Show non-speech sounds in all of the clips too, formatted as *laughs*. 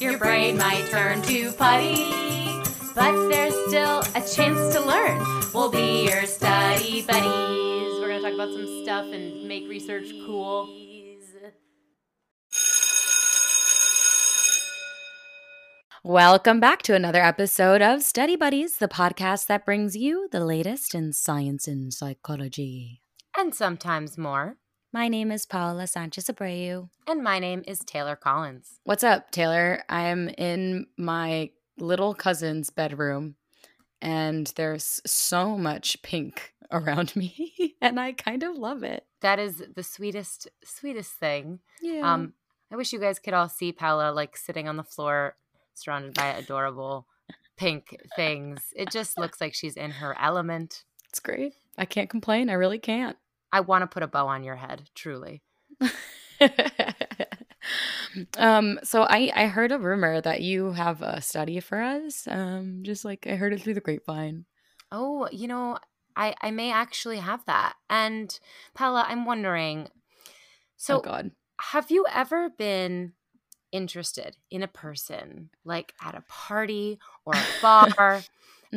your brain might turn to putty. But there's still a chance to learn. We'll be your study buddies. We're going to talk about some stuff and make research cool. Welcome back to another episode of Study Buddies, the podcast that brings you the latest in science and psychology. And sometimes more. My name is Paula Sanchez Abreu. And my name is Taylor Collins. What's up, Taylor? I'm in my little cousin's bedroom, and there's so much pink *laughs* around me, and I kind of love it. That is the sweetest, sweetest thing. Yeah. Um, I wish you guys could all see Paula like sitting on the floor, surrounded by adorable pink things. It just looks like she's in her element. it's great. I can't complain. I really can't. I want to put a bow on your head, truly. *laughs* um so i i heard a rumor that you have a study for us um just like i heard it through the grapevine Oh, you know, I I may actually have that. And Paula, I'm wondering. So, oh god have you ever been interested in a person like at a party or a *laughs* bar,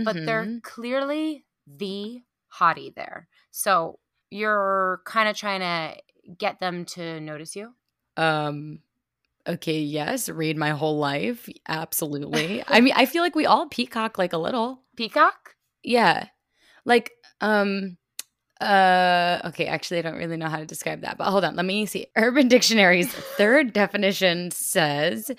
but they're Mhm. clearly the hottie there? So you're kind of trying to get them to notice you. um okay yes read my whole life absolutely *laughs* i mean i feel like we all peacock like a little Peacock? yeah like um uh okay actually i don't really know how to describe that but hold on let me see urban dictionary's *laughs* third definition says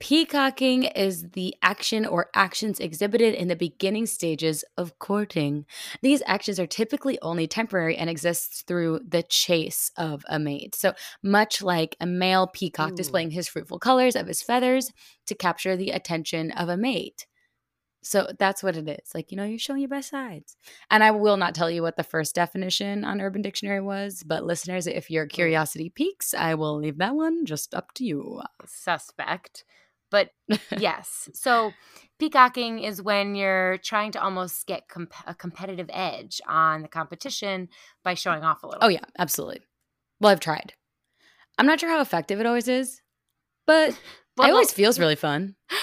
peacocking is the action or actions exhibited in the beginning stages of courting these actions are typically only temporary and exists through the chase of a mate so much like a male peacock Ooh. displaying his fruitful colors of his feathers to capture the attention of a mate so that's what it is. Like, you know, you're showing your best sides. And I will not tell you what the first definition on Urban Dictionary was, but listeners, if your curiosity peaks, I will leave that one just up to you. Suspect. But *laughs* yes. So peacocking is when you're trying to almost get comp- a competitive edge on the competition by showing off a little. Oh, yeah, absolutely. Well, I've tried. I'm not sure how effective it always is, but *laughs* Well, it always feels really fun. *gasps*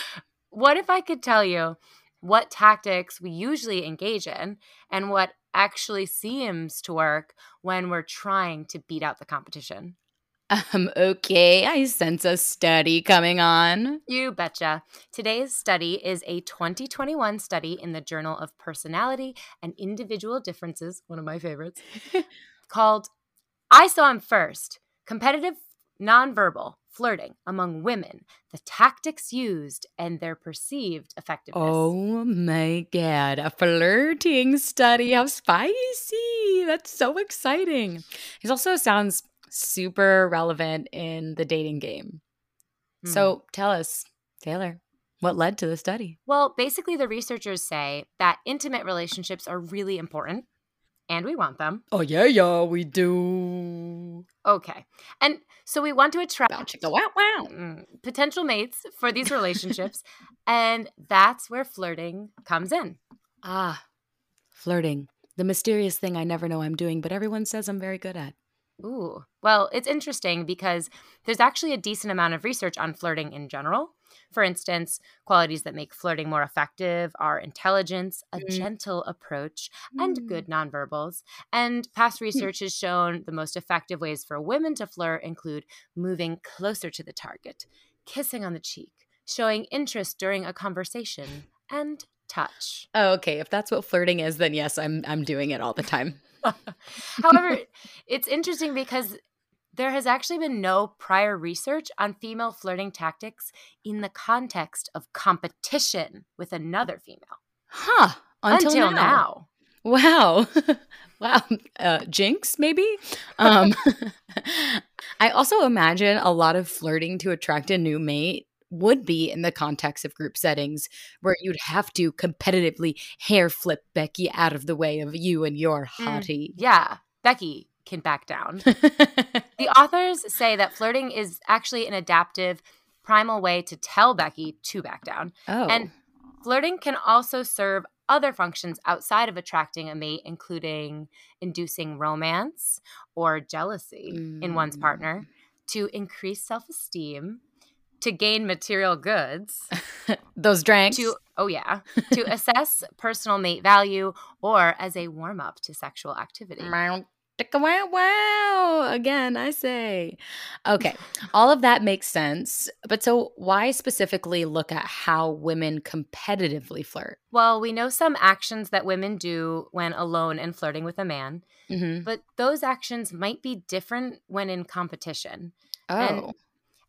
What if I could tell you what tactics we usually engage in and what actually seems to work when we're trying to beat out the competition? Um, okay, I sense a study coming on. You betcha. Today's study is a 2021 study in the Journal of Personality and Individual Differences, one of my favorites, *laughs* called I Saw Him First Competitive Nonverbal Flirting Among Women, the Tactics Used and Their Perceived Effectiveness. Oh my god, a flirting study. How spicy. That's so exciting. It also sounds super relevant in the dating game. Hmm. So tell us, Taylor, what led to the study? Well, basically, the researchers say that intimate relationships are really important and we want them. Oh, yeah, yeah, we do. Okay. And so we want to attract Wow, wow, wow. mm, potential mates for these relationships. *laughs* and that's where flirting comes in. Ah, flirting. The mysterious thing I never know I'm doing, but everyone says I'm very good at. Ooh. Well, it's interesting because there's actually a decent amount of research on flirting in general. For instance, qualities that make flirting more effective are intelligence, a Mm. gentle approach, and good nonverbals. And past research has shown the most effective ways for women to flirt include moving closer to the target, kissing on the cheek, showing interest during a conversation, and touch. Oh, okay. If that's what flirting is, then yes, I'm I'm doing it all the time. *laughs* However, it's interesting because there has actually been no prior research on female flirting tactics in the context of competition with another female. Huh. Until, now. Wow. *laughs* wow. Uh, jinx, maybe? Um, *laughs* I also imagine a lot of flirting to attract a new mate would be in the context of group settings where you'd have to competitively hair flip Becky out of the way of you and your Mm. hottie. Yeah, Becky can back down. The *laughs* authors say that flirting is actually an adaptive, primal way to tell Becky to back down. oh. And flirting can also serve other functions outside of attracting a mate, including inducing romance or jealousy in one's Mm. partner, to increase self esteem, to gain material goods, *laughs* those drinks. to oh yeah, *laughs* to assess personal mate value or as a warm up to sexual activity. Wow, wow. Again, I say. Okay. All of that makes sense. But so why specifically look at how women competitively flirt? Well, we know some actions that women do when alone and flirting with a man, Mm-hmm. but those actions might be different when in competition. Oh. And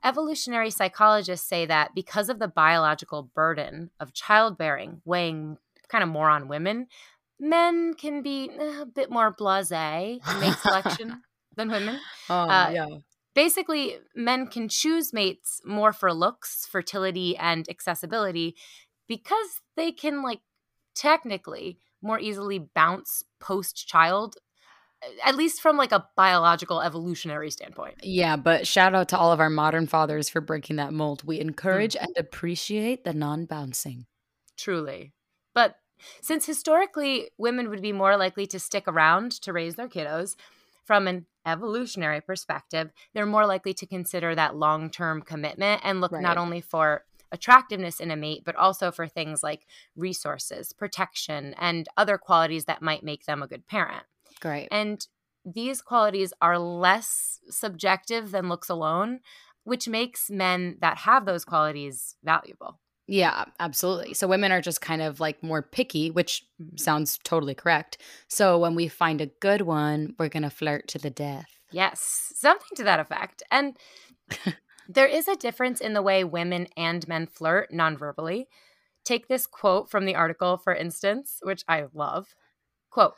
evolutionary psychologists say that because of the biological burden of childbearing weighing kind of more on women, men can be eh, a bit more blasé in mate selection *laughs* than women. oh, uh, yeah. Basically, men can choose mates more for looks, fertility, and accessibility because they can, like, technically more easily bounce post child, at least from like a biological evolutionary standpoint. Yeah, but shout out to all of our modern fathers for breaking that mold. We encourage mm. and appreciate the non bouncing. Truly. But since historically women would be more likely to stick around to raise their kiddos, from an evolutionary perspective, they're more likely to consider that long term commitment and look Right. not only for attractiveness in a mate, but also for things like resources, protection, and other qualities that might make them a good parent. Great. And these qualities are less subjective than looks alone, which makes men that have those qualities valuable. Yeah, absolutely. So women are just kind of like more picky, which mm-hmm. sounds totally correct. So when we find a good one, we're going to flirt to the death. Yes, something to that effect. And *laughs* there is a difference in the way women and men flirt nonverbally. Take this quote from the article, for instance, which I love. Quote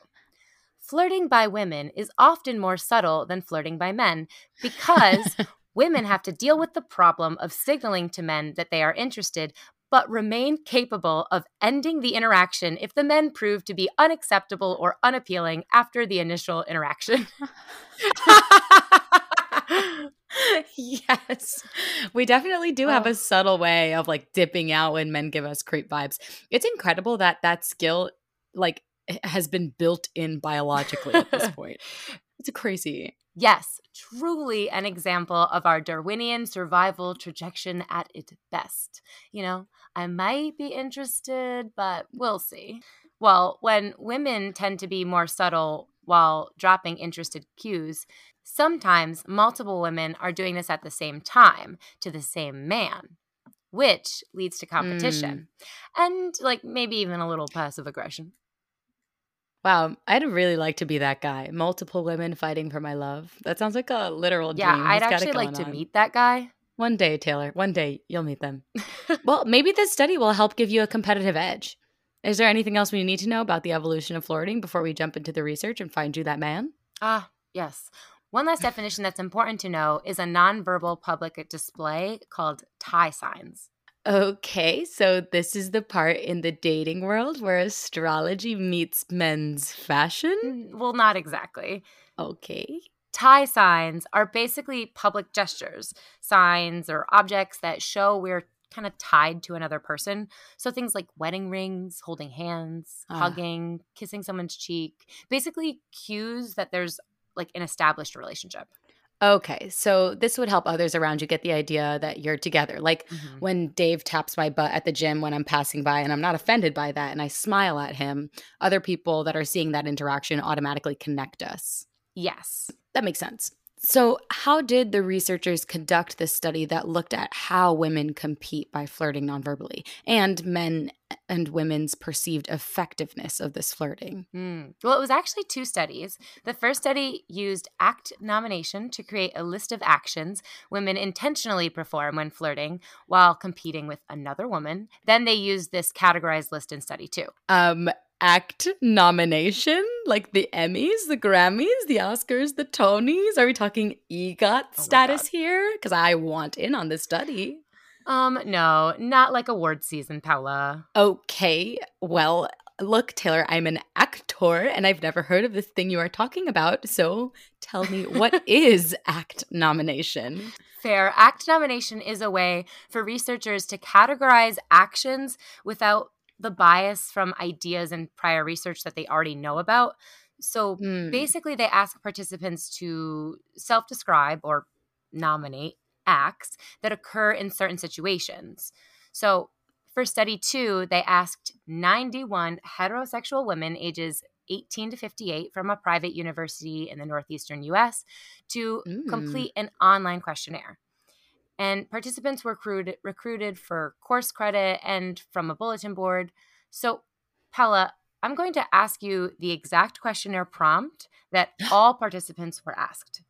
Flirting by women is often more subtle than flirting by men because *laughs* women have to deal with the problem of signaling to men that they are interested, but remain capable of ending the interaction if the men prove to be unacceptable or unappealing after the initial interaction. *laughs* yes. We definitely do have Oh. a subtle way of like dipping out when men give us creep vibes. It's incredible that that skill like has been built in biologically at this *laughs* point. It's a crazy. Yes, truly an example of our Darwinian survival trajectory at its best. You know, I might be interested, but we'll see. Well, when women tend to be more subtle while dropping interested cues, sometimes multiple women are doing this at the same time to the same man, which leads to competition mm. and like maybe even a little passive aggression. Wow, I'd really like to be that guy. Multiple women fighting for my love. That sounds like a literal Yeah, dream. I'd got it actually like to on. meet that guy. One day, Taylor. One day you'll meet them. *laughs* well, maybe this study will help give you a competitive edge. Is there anything else we need to know about the evolution of flirting before we jump into the research and find you that man? Ah, yes. One last definition that's important to know is a nonverbal public display called tie signs. Okay, so this is the part in the dating world where astrology meets men's fashion. Well, not exactly. Okay. Tie signs are basically public gestures, signs or objects that show we're kind of tied to another person. So things like wedding rings, holding hands, Ah. hugging, kissing someone's cheek, basically cues that there's like an established relationship. Okay, so this would help others around you get the idea that you're together. Like Mhm. when Dave taps my butt at the gym when I'm passing by and I'm not offended by that and I smile at him, other people that are seeing that interaction automatically connect us. Yes. That makes sense. So, how did the researchers conduct this study that looked at how women compete by flirting nonverbally and men and women's perceived effectiveness of this flirting? Mm. Well, it was actually two studies. The first study used act nomination to create a list of actions women intentionally perform when flirting while competing with another woman. Then they used this categorized list in study two. Um, act nomination like the Emmys, the Grammys, the Oscars, the Tonys? Are we talking EGOT my status God. here? Because I want in on this study. Um, no, not like award season, Paula. Okay, well, look, Taylor, I'm an actor and I've never heard of this thing you are talking about. So tell me, what *laughs* is act nomination? Fair. Act nomination is a way for researchers to categorize actions without the bias from ideas and prior research that they already know about. So Hmm. basically, they ask participants to self describe or nominate acts that occur in certain situations. So, for study two, they asked 91 heterosexual women ages 18 to 58 from a private university in the northeastern US to Mm. complete an online questionnaire. And participants were recruited, recruited for course credit and from a bulletin board. So, Paula, I'm going to ask you the exact questionnaire prompt that *gasps* all participants were asked.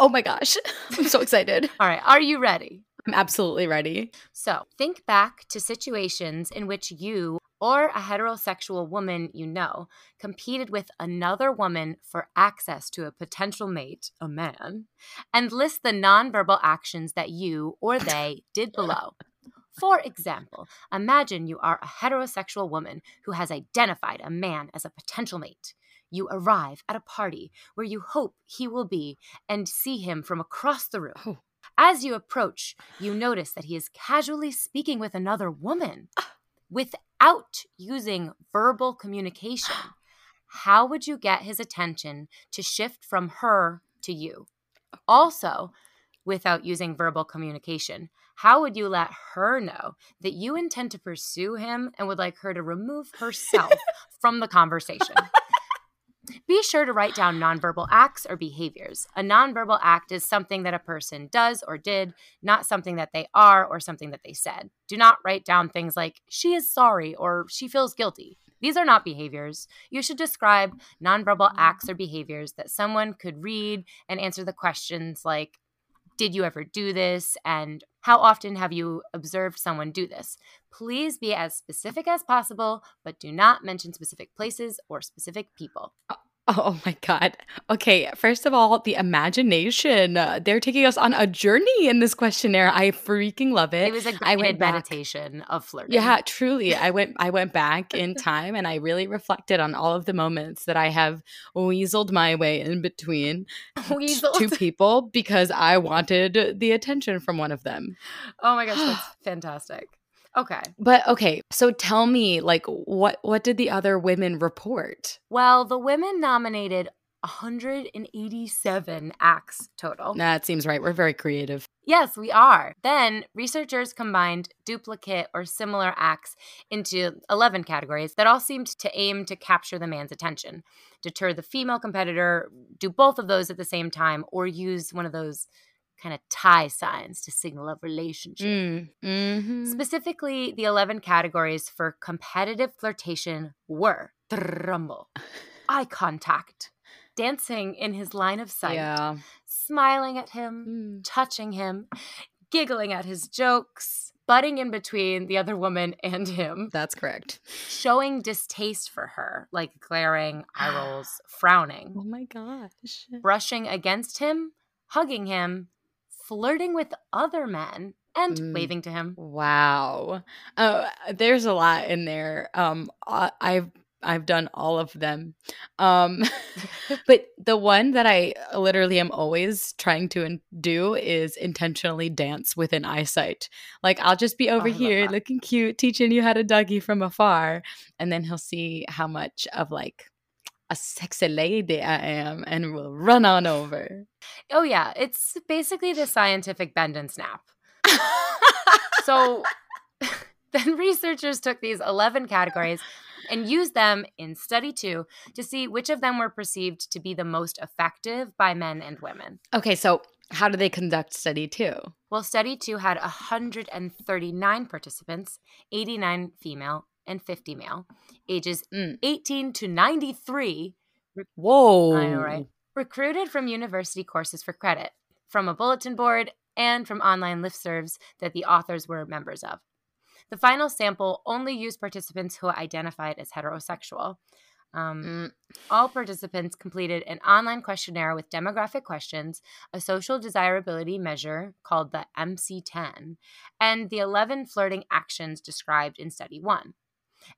Oh my gosh. *laughs* I'm so excited. All right, are you ready? I'm absolutely ready. So, think back to situations in which you or a heterosexual woman you know competed with another woman for access to a potential mate, a man, and list the nonverbal actions that you or they did below. For example, imagine you are a heterosexual woman who has identified a man as a potential mate. You arrive at a party where you hope he will be and see him from across the room. Oh. As you approach, you notice that he is casually speaking with another woman ah. Without using verbal communication. How would you get his attention to shift from her to you? Also, without using verbal communication, how would you let her know that you intend to pursue him and would like her to remove herself *laughs* from the conversation? Be sure to write down nonverbal acts or behaviors. A nonverbal act is something that a person does or did, not something that they are or something that they said. Do not write down things like, she is sorry or she feels guilty. These are not behaviors. You should describe nonverbal acts or behaviors that someone could read and answer the questions like, did you ever do this? And how often have you observed someone do this? Please be as specific as possible, but do not mention specific places or specific people. Oh my God. Okay. First of all, the imagination. Uh, they're taking us on a journey in this questionnaire. I freaking love it. It was a I went back- meditation of flirting. Yeah, truly. I went I went back in time and I really reflected on all of the moments that I have weaseled my way in between *laughs* Weasel. two people because I wanted the attention from one of them. Oh my gosh, that's *gasps* fantastic. Okay. But okay, so tell me like what what did the other women report? Well, the women nominated 187 acts total. That seems right. We're very creative. Yes, we are. Then researchers combined duplicate or similar acts into 11 categories that all seemed to aim to capture the man's attention, deter the female competitor, do both of those at the same time, or use one of those kind of tie signs to signal a relationship. Mm, mhm. Specifically, the 11 categories for competitive flirtation were drumble, *laughs* eye contact, dancing in his line of sight, Yeah. smiling at him, Mm. touching him, giggling at his jokes, butting in between the other woman and him, That's correct. *laughs* showing distaste for her, like glaring, eye *gasps* rolls, frowning, Oh my gosh. brushing against him, hugging him, flirting with other men, and Mm. waving to him. Wow. Uh, there's a lot in there. Um, I, I've I've done all of them. Um, *laughs* but the one that I literally am always trying to in- do is intentionally dance within eyesight. Like I'll just be over Oh, here looking cute, teaching you how to Dougie from afar, and then he'll see how much of like a sexy lady I am, and will run on over. Oh, yeah. It's basically the scientific bend and snap. *laughs* So *laughs* then researchers took these 11 categories and used them in study two to see which of them were perceived to be the most effective by men and women. okay, so how do they conduct study two? Well, study two had 139 participants, 89 female and 50 male, ages Mm. 18 to 93, Whoa! I know, right? recruited from university courses for credit, from a bulletin board, and from online listservs that the authors were members of. The final sample only used participants who identified as heterosexual. Um, Mm, all participants completed an online questionnaire with demographic questions, a social desirability measure called the MC10, and the 11 flirting actions described in study one.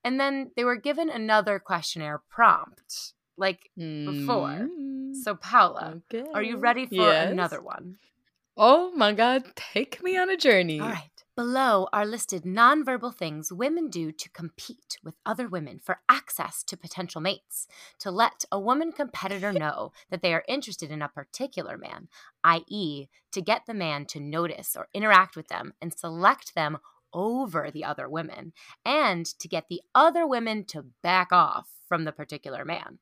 And then they were given another questionnaire prompt, like before. mm, So, Paula, are you ready for Yes. another one? Oh my god, take me on a journey. All right. Below are listed nonverbal things women do to compete with other women for access to potential mates, to let a woman competitor know that they are interested in a particular man, i.e., to get the man to notice or interact with them and select them over the other women, and to get the other women to back off from the particular man.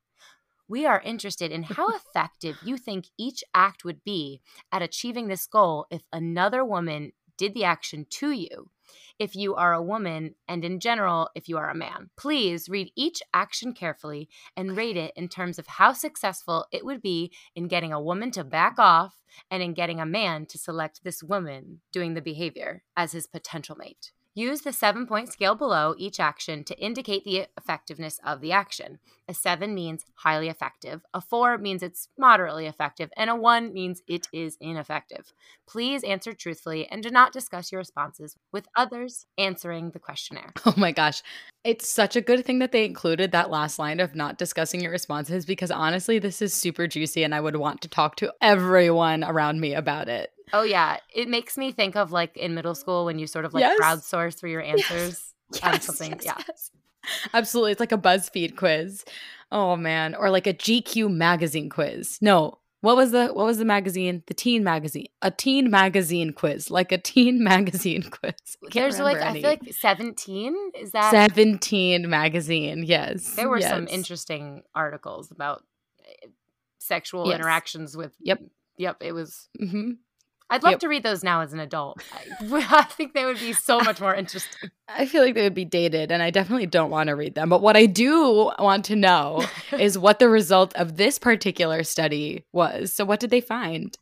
We are interested in how *laughs* effective you think each act would be at achieving this goal if another woman did the action to you if you are a woman and in general if you are a man. Please read each action carefully and rate it in terms of how successful it would be in getting a woman to back off and in getting a man to select this woman doing the behavior as his potential mate. Use the seven point scale below each action to indicate the effectiveness of the action. A seven means highly effective, a four means it's moderately effective, and a one means it is ineffective. Please answer truthfully and do not discuss your responses with others answering the questionnaire. *laughs* Oh my gosh. It's such a good thing that they included that last line of not discussing your responses because honestly, this is super juicy and I would want to talk to everyone around me about it. Oh yeah, it makes me think of like in middle school when you sort of like yes. crowdsource for your answers yes. *laughs* on yes, something. yeah, absolutely. It's like a BuzzFeed quiz. Oh man, or like a GQ magazine quiz. No, what was the what was the magazine? The teen magazine. A teen magazine quiz, like a teen *laughs* magazine quiz. There's like any. I feel like 17 is that 17 magazine. Yes. There were yes. some interesting articles about eh, sexual yes. interactions with Yep. Yep, it was mm-hmm. I'd love yep. to read those now as an adult. I, *laughs* think they would be so much more interesting. *laughs* I feel like they would be dated, and I definitely don't want to read them. But what I do want to know *laughs* is what the result of this particular study was. So, what did they find?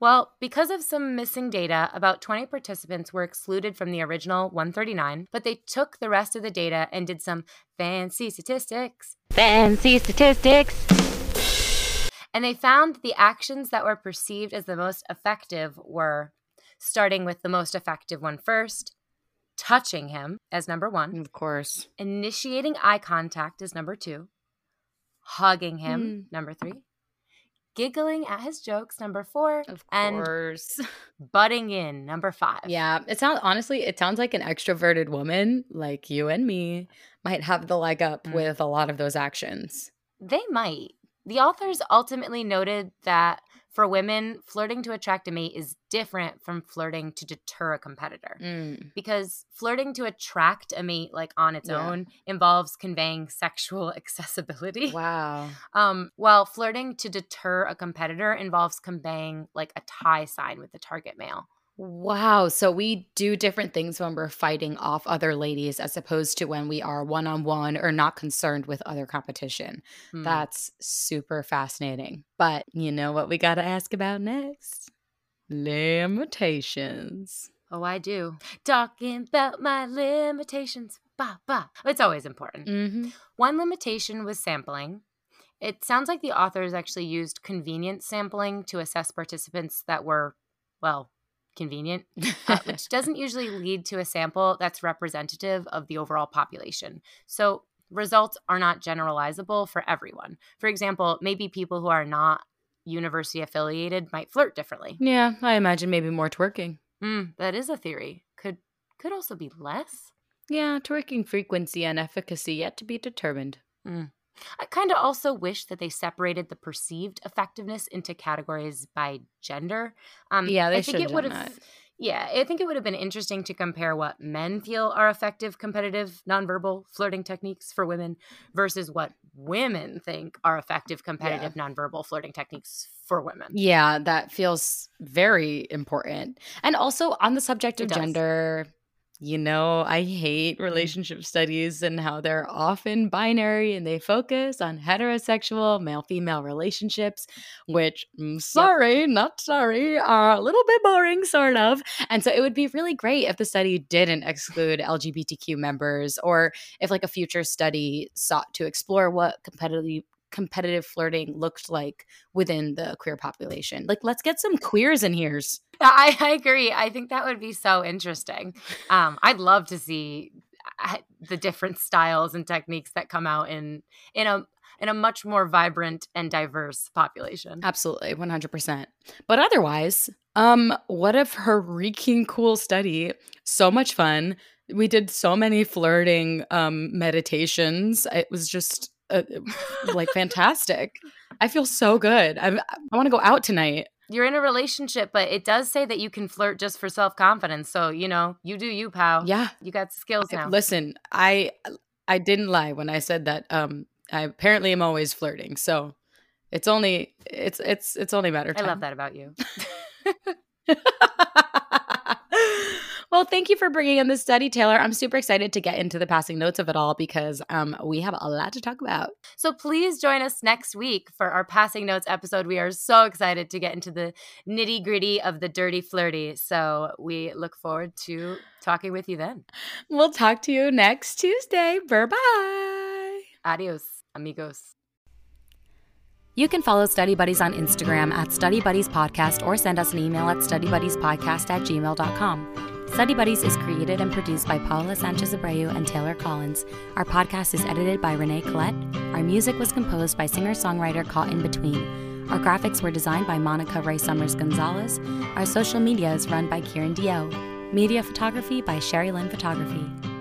Well, because of some missing data, about 20 participants were excluded from the original 139, but they took the rest of the data and did some fancy statistics. Fancy statistics. And they found that the actions that were perceived as the most effective were starting with the most effective one first, touching him as number one. Of course. Initiating eye contact as number two, hugging him, mm. number three, giggling at his jokes, number four, of course, *laughs* butting in, number five. Yeah, it sounds honestly, it sounds like an extroverted woman like you and me might have the leg up mm. with a lot of those actions. They might. The authors ultimately noted that for women, flirting to attract a mate is different from flirting to deter a competitor. Mm. Because flirting to attract a mate, like on its yeah. own, involves conveying sexual *laughs* accessibility. Wow. Um, while flirting to deter a competitor involves conveying like a tie sign with the target male. Wow. So we do different things when we're fighting off other ladies as opposed to when we are one on one or not concerned with other competition. Hmm. That's super fascinating. But you know what we got to ask about next? Limitations. Oh, I do. Talking about my limitations. Bah, bah. It's always important. Mm-hmm. One limitation was sampling. It sounds like the authors actually used convenience sampling to assess participants that were, well, convenient, *laughs* uh, which doesn't usually lead to a sample that's representative of the overall population. So results are not generalizable for everyone. For example, maybe people who are not university affiliated might flirt differently. Yeah, I imagine maybe more twerking. Mm, that is a theory. Could could also be less. Yeah, twerking frequency and efficacy yet to be determined. Mm. I kind of also wish that they separated the perceived effectiveness into categories by gender. Um, yeah, they I think it would have. Yeah, I think it would have been interesting to compare what men feel are effective, competitive, nonverbal flirting techniques for women versus what women think are effective, competitive, yeah. nonverbal flirting techniques for women. Yeah, that feels very important. And also on the subject of gender, you know, I hate mm. relationship studies and how they're often binary and they focus on heterosexual male female relationships, which, mm, sorry, yep. not sorry, are a little bit boring, sort of. And so it would be really great if the study didn't exclude LGBTQ members or if like a future study sought to explore what competitive competitive flirting looked like within the queer population. Like, let's get some queers in here. I, I agree. I think that would be so interesting. Um, I'd love to see uh, the different styles and techniques that come out in in a in a much more vibrant and diverse population. Absolutely, 100%. But otherwise, Um, what a freaking cool study. So much fun. We did so many flirting um meditations. It was just uh, like fantastic. I feel so good. I I want to go out tonight. You're in a relationship, but it does say that you can flirt just for self confidence. So you know, you do you, pal. Yeah, you got skills now. Listen, I I didn't lie when I said that. Um, I apparently am always flirting. So it's only it's it's it's only matter. Time. I love that about you. *laughs* *laughs* *laughs* well, thank you for bringing in the study, Taylor. I'm super excited to get into the passing notes of it all because um, we have a lot to talk about. So please join us next week for our passing notes episode. We are so excited to get into the nitty gritty of the dirty flirty. So we look forward to talking with you then. We'll talk to you next Tuesday. Bye bye. Adios, amigos. You can follow Study Buddies on Instagram at Study Buddies Podcast or send us an email at studybuddiespodcast at gmail.com. Study Buddies is created and produced by Paula Sanchez Abreu and Taylor Collins. Our podcast is edited by Renee Collette. Our music was composed by singer songwriter Caught in Between. Our graphics were designed by Monica Ray Summers Gonzalez. Our social media is run by Kieran Dio. Media photography by Sherry Lynn Photography.